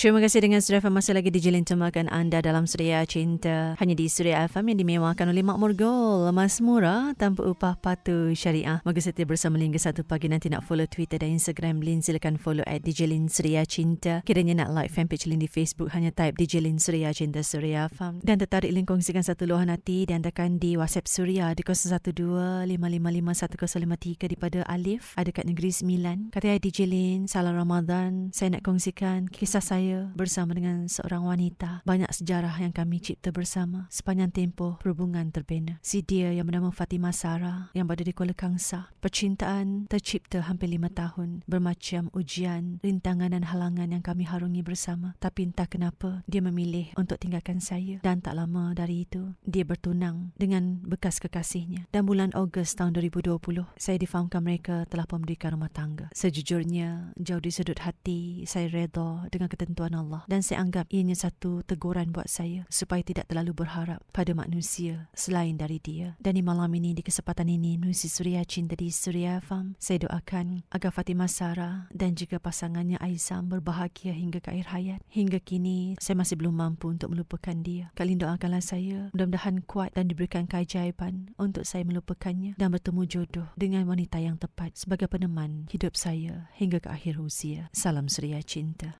Terima kasih dengan Suria FM masih lagi dijelintamakan anda dalam Suria Cinta. Hanya di Suria FM yang dimewahkan oleh Makmur Gold. Mas murah tanpa upah patuh syariah. Moga setia bersama hingga satu pagi nanti nak follow Twitter dan Instagram Lin silakan follow at DJ Lin Suria Cinta. Kiranya nak like fanpage Lin di Facebook hanya type DJ Lin Suria Cinta Suria FM. Dan tertarik Lin kongsikan satu luahan hati dan tekan di WhatsApp Suria di 0125551053 daripada Alif. Ada kat Negeri Sembilan. Kata DJ Lin, salam Ramadan. Saya nak kongsikan kisah saya saya bersama dengan seorang wanita. Banyak sejarah yang kami cipta bersama sepanjang tempoh perhubungan terbina. Si dia yang bernama Fatimah Sarah yang berada di Kuala Kangsar. Percintaan tercipta hampir lima tahun. Bermacam ujian, rintangan dan halangan yang kami harungi bersama. Tapi entah kenapa dia memilih untuk tinggalkan saya. Dan tak lama dari itu, dia bertunang dengan bekas kekasihnya. Dan bulan Ogos tahun 2020, saya difahamkan mereka telah memberikan rumah tangga. Sejujurnya, jauh di sudut hati, saya reda dengan ketentuan Tuan Allah dan saya anggap ianya satu teguran buat saya supaya tidak terlalu berharap pada manusia selain dari dia. Dan di malam ini, di kesempatan ini, menusi Suria Cinta di Suria Farm, saya doakan agar Fatimah Sarah dan juga pasangannya Aizam berbahagia hingga ke akhir hayat. Hingga kini, saya masih belum mampu untuk melupakan dia. Kalian doakanlah saya, mudah-mudahan kuat dan diberikan keajaiban untuk saya melupakannya dan bertemu jodoh dengan wanita yang tepat sebagai peneman hidup saya hingga ke akhir usia. Salam Suria Cinta.